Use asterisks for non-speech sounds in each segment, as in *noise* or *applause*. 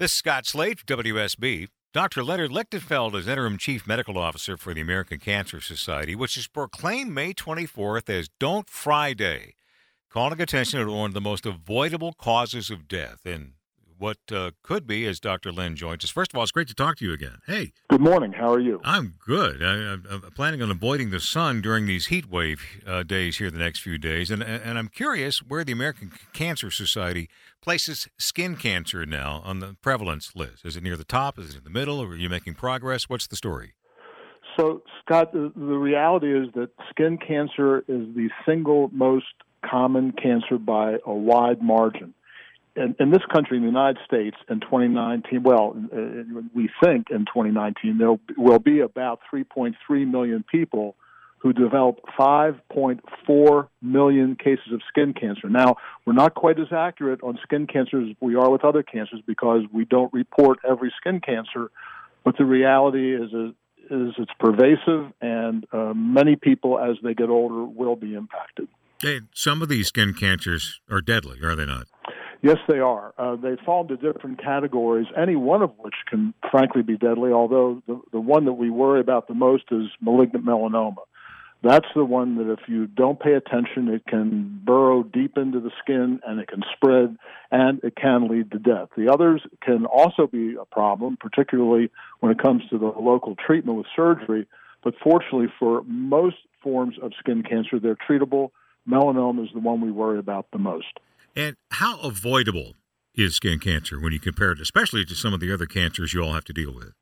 This is Scott Slade, WSB. Dr. Leonard Lichtenfeld is interim chief medical officer for the American Cancer Society, which has proclaimed May 24th as Don't Fry Day, calling attention to one of the most avoidable causes of death. And what uh, could be as Dr. Len joins us. First of all, it's great to talk to you again. Hey. Good morning. How are you? I'm good. I, am planning on avoiding the sun during these heat wave uh, days here the next few days. And, and I'm curious where the American Cancer Society places skin cancer now on the prevalence list. Is it near the top? Is it in the middle? Or are you making progress? What's the story? So, Scott, the, the reality is that skin cancer is the single most common cancer by a wide margin in, in this country, in the United States, in 2019, well, uh, we think in 2019 there will be about 3.3 million people who develop 5.4 million cases of skin cancer. Now, we're not quite as accurate on skin cancer as we are with other cancers because we don't report every skin cancer, but the reality is, is, it's pervasive, and uh, many people, as they get older, will be impacted. Some of these skin cancers are deadly, are they not? Yes, they are. Uh, they fall into different categories, any one of which can, frankly, be deadly, although the, the one that we worry about the most is malignant melanoma. That's the one that if you don't pay attention, it can burrow deep into the skin and it can spread and it can lead to death. The others can also be a problem, particularly when it comes to the local treatment with surgery. But fortunately, for most forms of skin cancer, they're treatable. Melanoma is the one we worry about the most. And how avoidable is skin cancer when you compare it, especially to some of the other cancers you all have to deal with?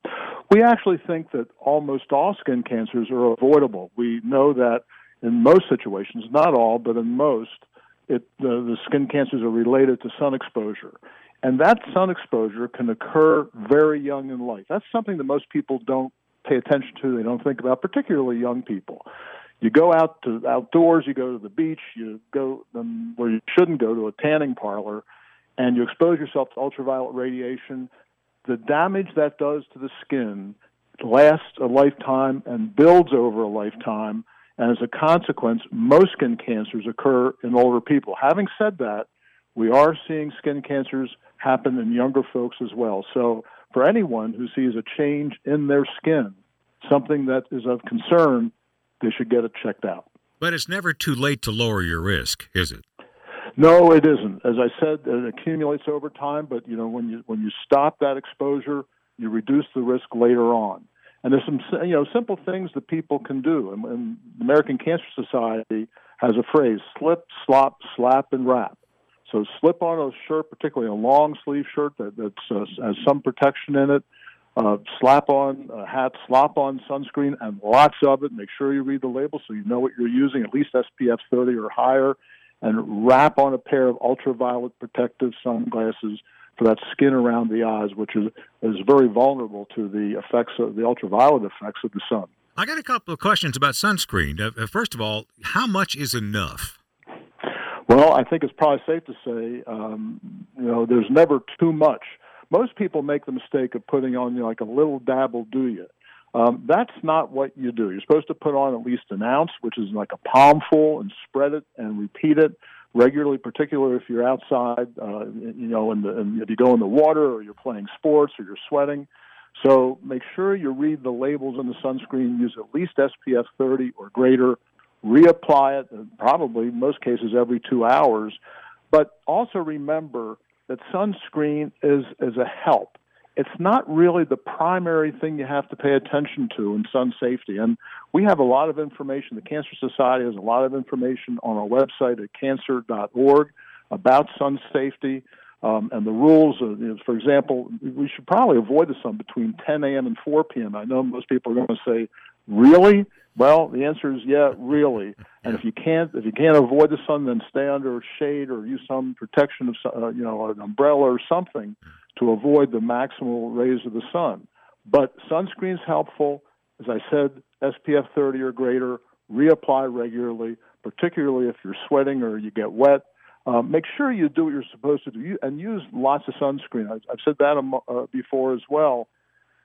We actually think that almost all skin cancers are avoidable. We know that in most situations, not all, but in most, it, the, the skin cancers are related to sun exposure. And that sun exposure can occur very young in life. That's something that most people don't pay attention to, they don't think about, particularly young people you go out to outdoors, you go to the beach, you go um, where you shouldn't go to a tanning parlor, and you expose yourself to ultraviolet radiation. The damage that does to the skin lasts a lifetime and builds over a lifetime. And as a consequence, most skin cancers occur in older people. Having said that, we are seeing skin cancers happen in younger folks as well. So, for anyone who sees a change in their skin, something that is of concern, they should get it checked out. But it's never too late to lower your risk, is it? No, it isn't. As I said, it accumulates over time. But you know, when you when you stop that exposure, you reduce the risk later on. And there's some you know simple things that people can do. And, and the American Cancer Society has a phrase: slip, slop, slap, and wrap. So slip on a shirt, particularly a long sleeve shirt that that's, uh, has some protection in it uh, slap on a hat, slop on sunscreen, and lots of it. Make sure you read the label so you know what you're using, at least SPF 30 or higher, and wrap on a pair of ultraviolet protective sunglasses for that skin around the eyes, which is, is very vulnerable to the effects of the ultraviolet effects of the sun. I got a couple of questions about sunscreen. Uh, first of all, how much is enough? Well, I think it's probably safe to say, um, you know, there's never too much most people make the mistake of putting on you know, like a little dab will do you. Um, that's not what you do. You're supposed to put on at least an ounce, which is like a palmful, and spread it and repeat it regularly, particularly if you're outside, uh, you know, in the, in, if you go in the water or you're playing sports or you're sweating. So make sure you read the labels on the sunscreen. Use at least SPF 30 or greater. Reapply it, probably most cases every two hours. But also remember that sunscreen is, is a help. It's not really the primary thing you have to pay attention to in sun safety. And we have a lot of information. The Cancer Society has a lot of information on our website at cancer.org about sun safety. Um, and the rules, of, you know, for example, we should probably avoid the sun between 10 a.m. and 4 p.m. I know most people are going to say, really? Well, the answer is yeah, really. *laughs* And if you can't if you can't avoid the sun, then stay under shade or use some protection of uh, you know an umbrella or something to avoid the maximal rays of the sun. But sunscreen is helpful. As I said, SPF 30 or greater. Reapply regularly, particularly if you're sweating or you get wet. Um, make sure you do what you're supposed to do, and use lots of sunscreen. I've, I've said that uh, before as well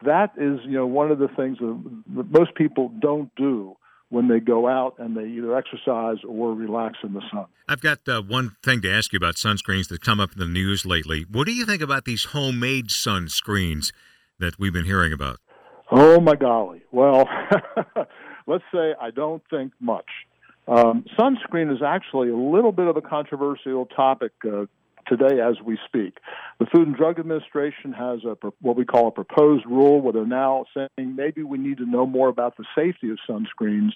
that is, you know, one of the things that most people don't do when they go out and they either exercise or relax in the sun. I've got uh, one thing to ask you about sunscreens that come up in the news lately. What do you think about these homemade sunscreens that we've been hearing about? Oh my golly! Well, *laughs* let's say I don't think much. Um, sunscreen is actually a little bit of a controversial topic uh, today as we speak. The Food and Drug Administration has a what we call a proposed rule where they're now saying maybe we need to know more about the safety of sunscreens,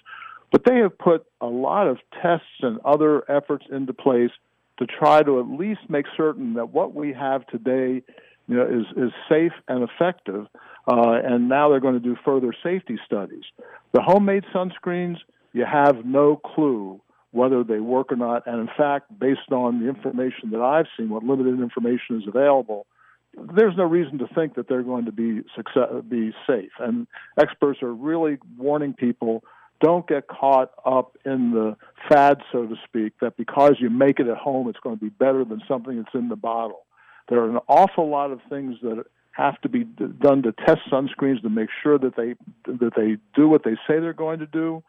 but they have put a lot of tests and other efforts into place to try to at least make certain that what we have today you know, is, is safe and effective. Uh, and now they're going to do further safety studies. The homemade sunscreens, you have no clue whether they work or not. And in fact, based on the information that I've seen, what limited information is available, there's no reason to think that they're going to be success, be safe. And experts are really warning people don't get caught up in the fad, so to speak, that because you make it at home, it's going to be better than something that's in the bottle. There are an awful lot of things that have to be done to test sunscreens to make sure that they that they do what they say they're going to do.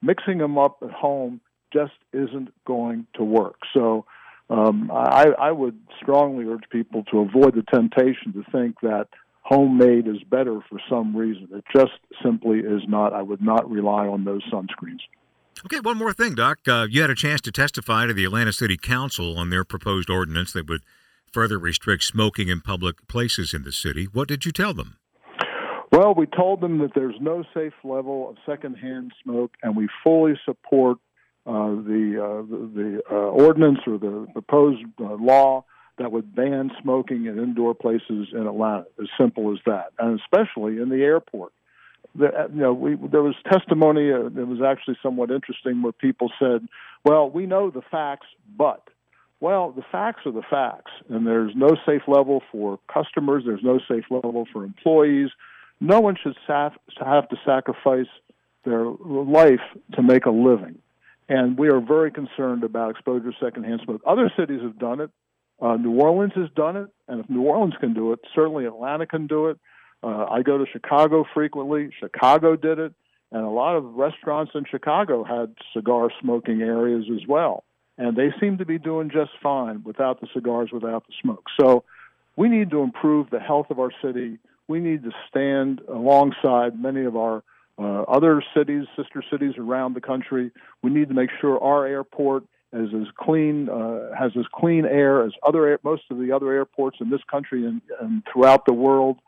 Mixing them up at home just isn't going to work. So um, I, I would strongly urge people to avoid the temptation to think that homemade is better for some reason. It just simply is not. I would not rely on those sunscreens. Okay, one more thing, Doc. Uh, you had a chance to testify to the Atlanta City Council on their proposed ordinance that would further restrict smoking in public places in the city. What did you tell them? Well, we told them that there's no safe level of secondhand smoke, and we fully support uh, the uh, the, uh, ordinance or the proposed uh, law that would ban smoking in indoor places in Atlanta. As simple as that, and especially in the airport. The, uh, you know, we, there was testimony uh, that was actually somewhat interesting where people said, "Well, we know the facts, but." Well, the facts are the facts, and there's no safe level for customers. There's no safe level for employees. No one should have to sacrifice their life to make a living. And we are very concerned about exposure to secondhand smoke. Other cities have done it. Uh, New Orleans has done it, and if New Orleans can do it, certainly Atlanta can do it. Uh, I go to Chicago frequently. Chicago did it, and a lot of restaurants in Chicago had cigar smoking areas as well and they seem to be doing just fine without the cigars, without the smoke. So we need to improve the health of our city. We need to stand alongside many of our uh, other cities, sister cities around the country. We need to make sure our airport is as clean, uh, has as clean air as other air, most of the other airports in this country and, and throughout the world.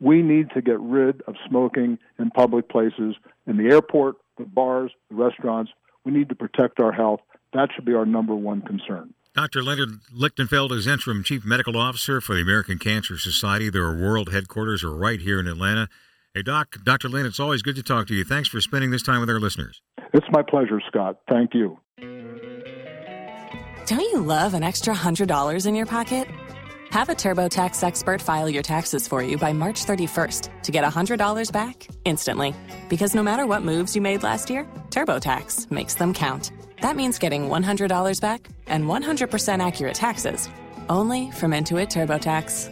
We need to get rid of smoking in public places, in the airport, the bars, the restaurants. We need to protect our health. That should be our number one concern. Dr. Leonard Lichtenfeld is interim chief medical officer for the American Cancer Society. Their world headquarters are right here in Atlanta. Hey, Doc, Dr. Len, it's always good to talk to you. Thanks for spending this time with our listeners. It's my pleasure, Scott. Thank you. Don't you love an extra $100 in your pocket? Have a TurboTax expert file your taxes for you by March 31st to get $100 back instantly. Because no matter what moves you made last year, TurboTax makes them count. That means getting $100 back and 100% accurate taxes only from Intuit TurboTax.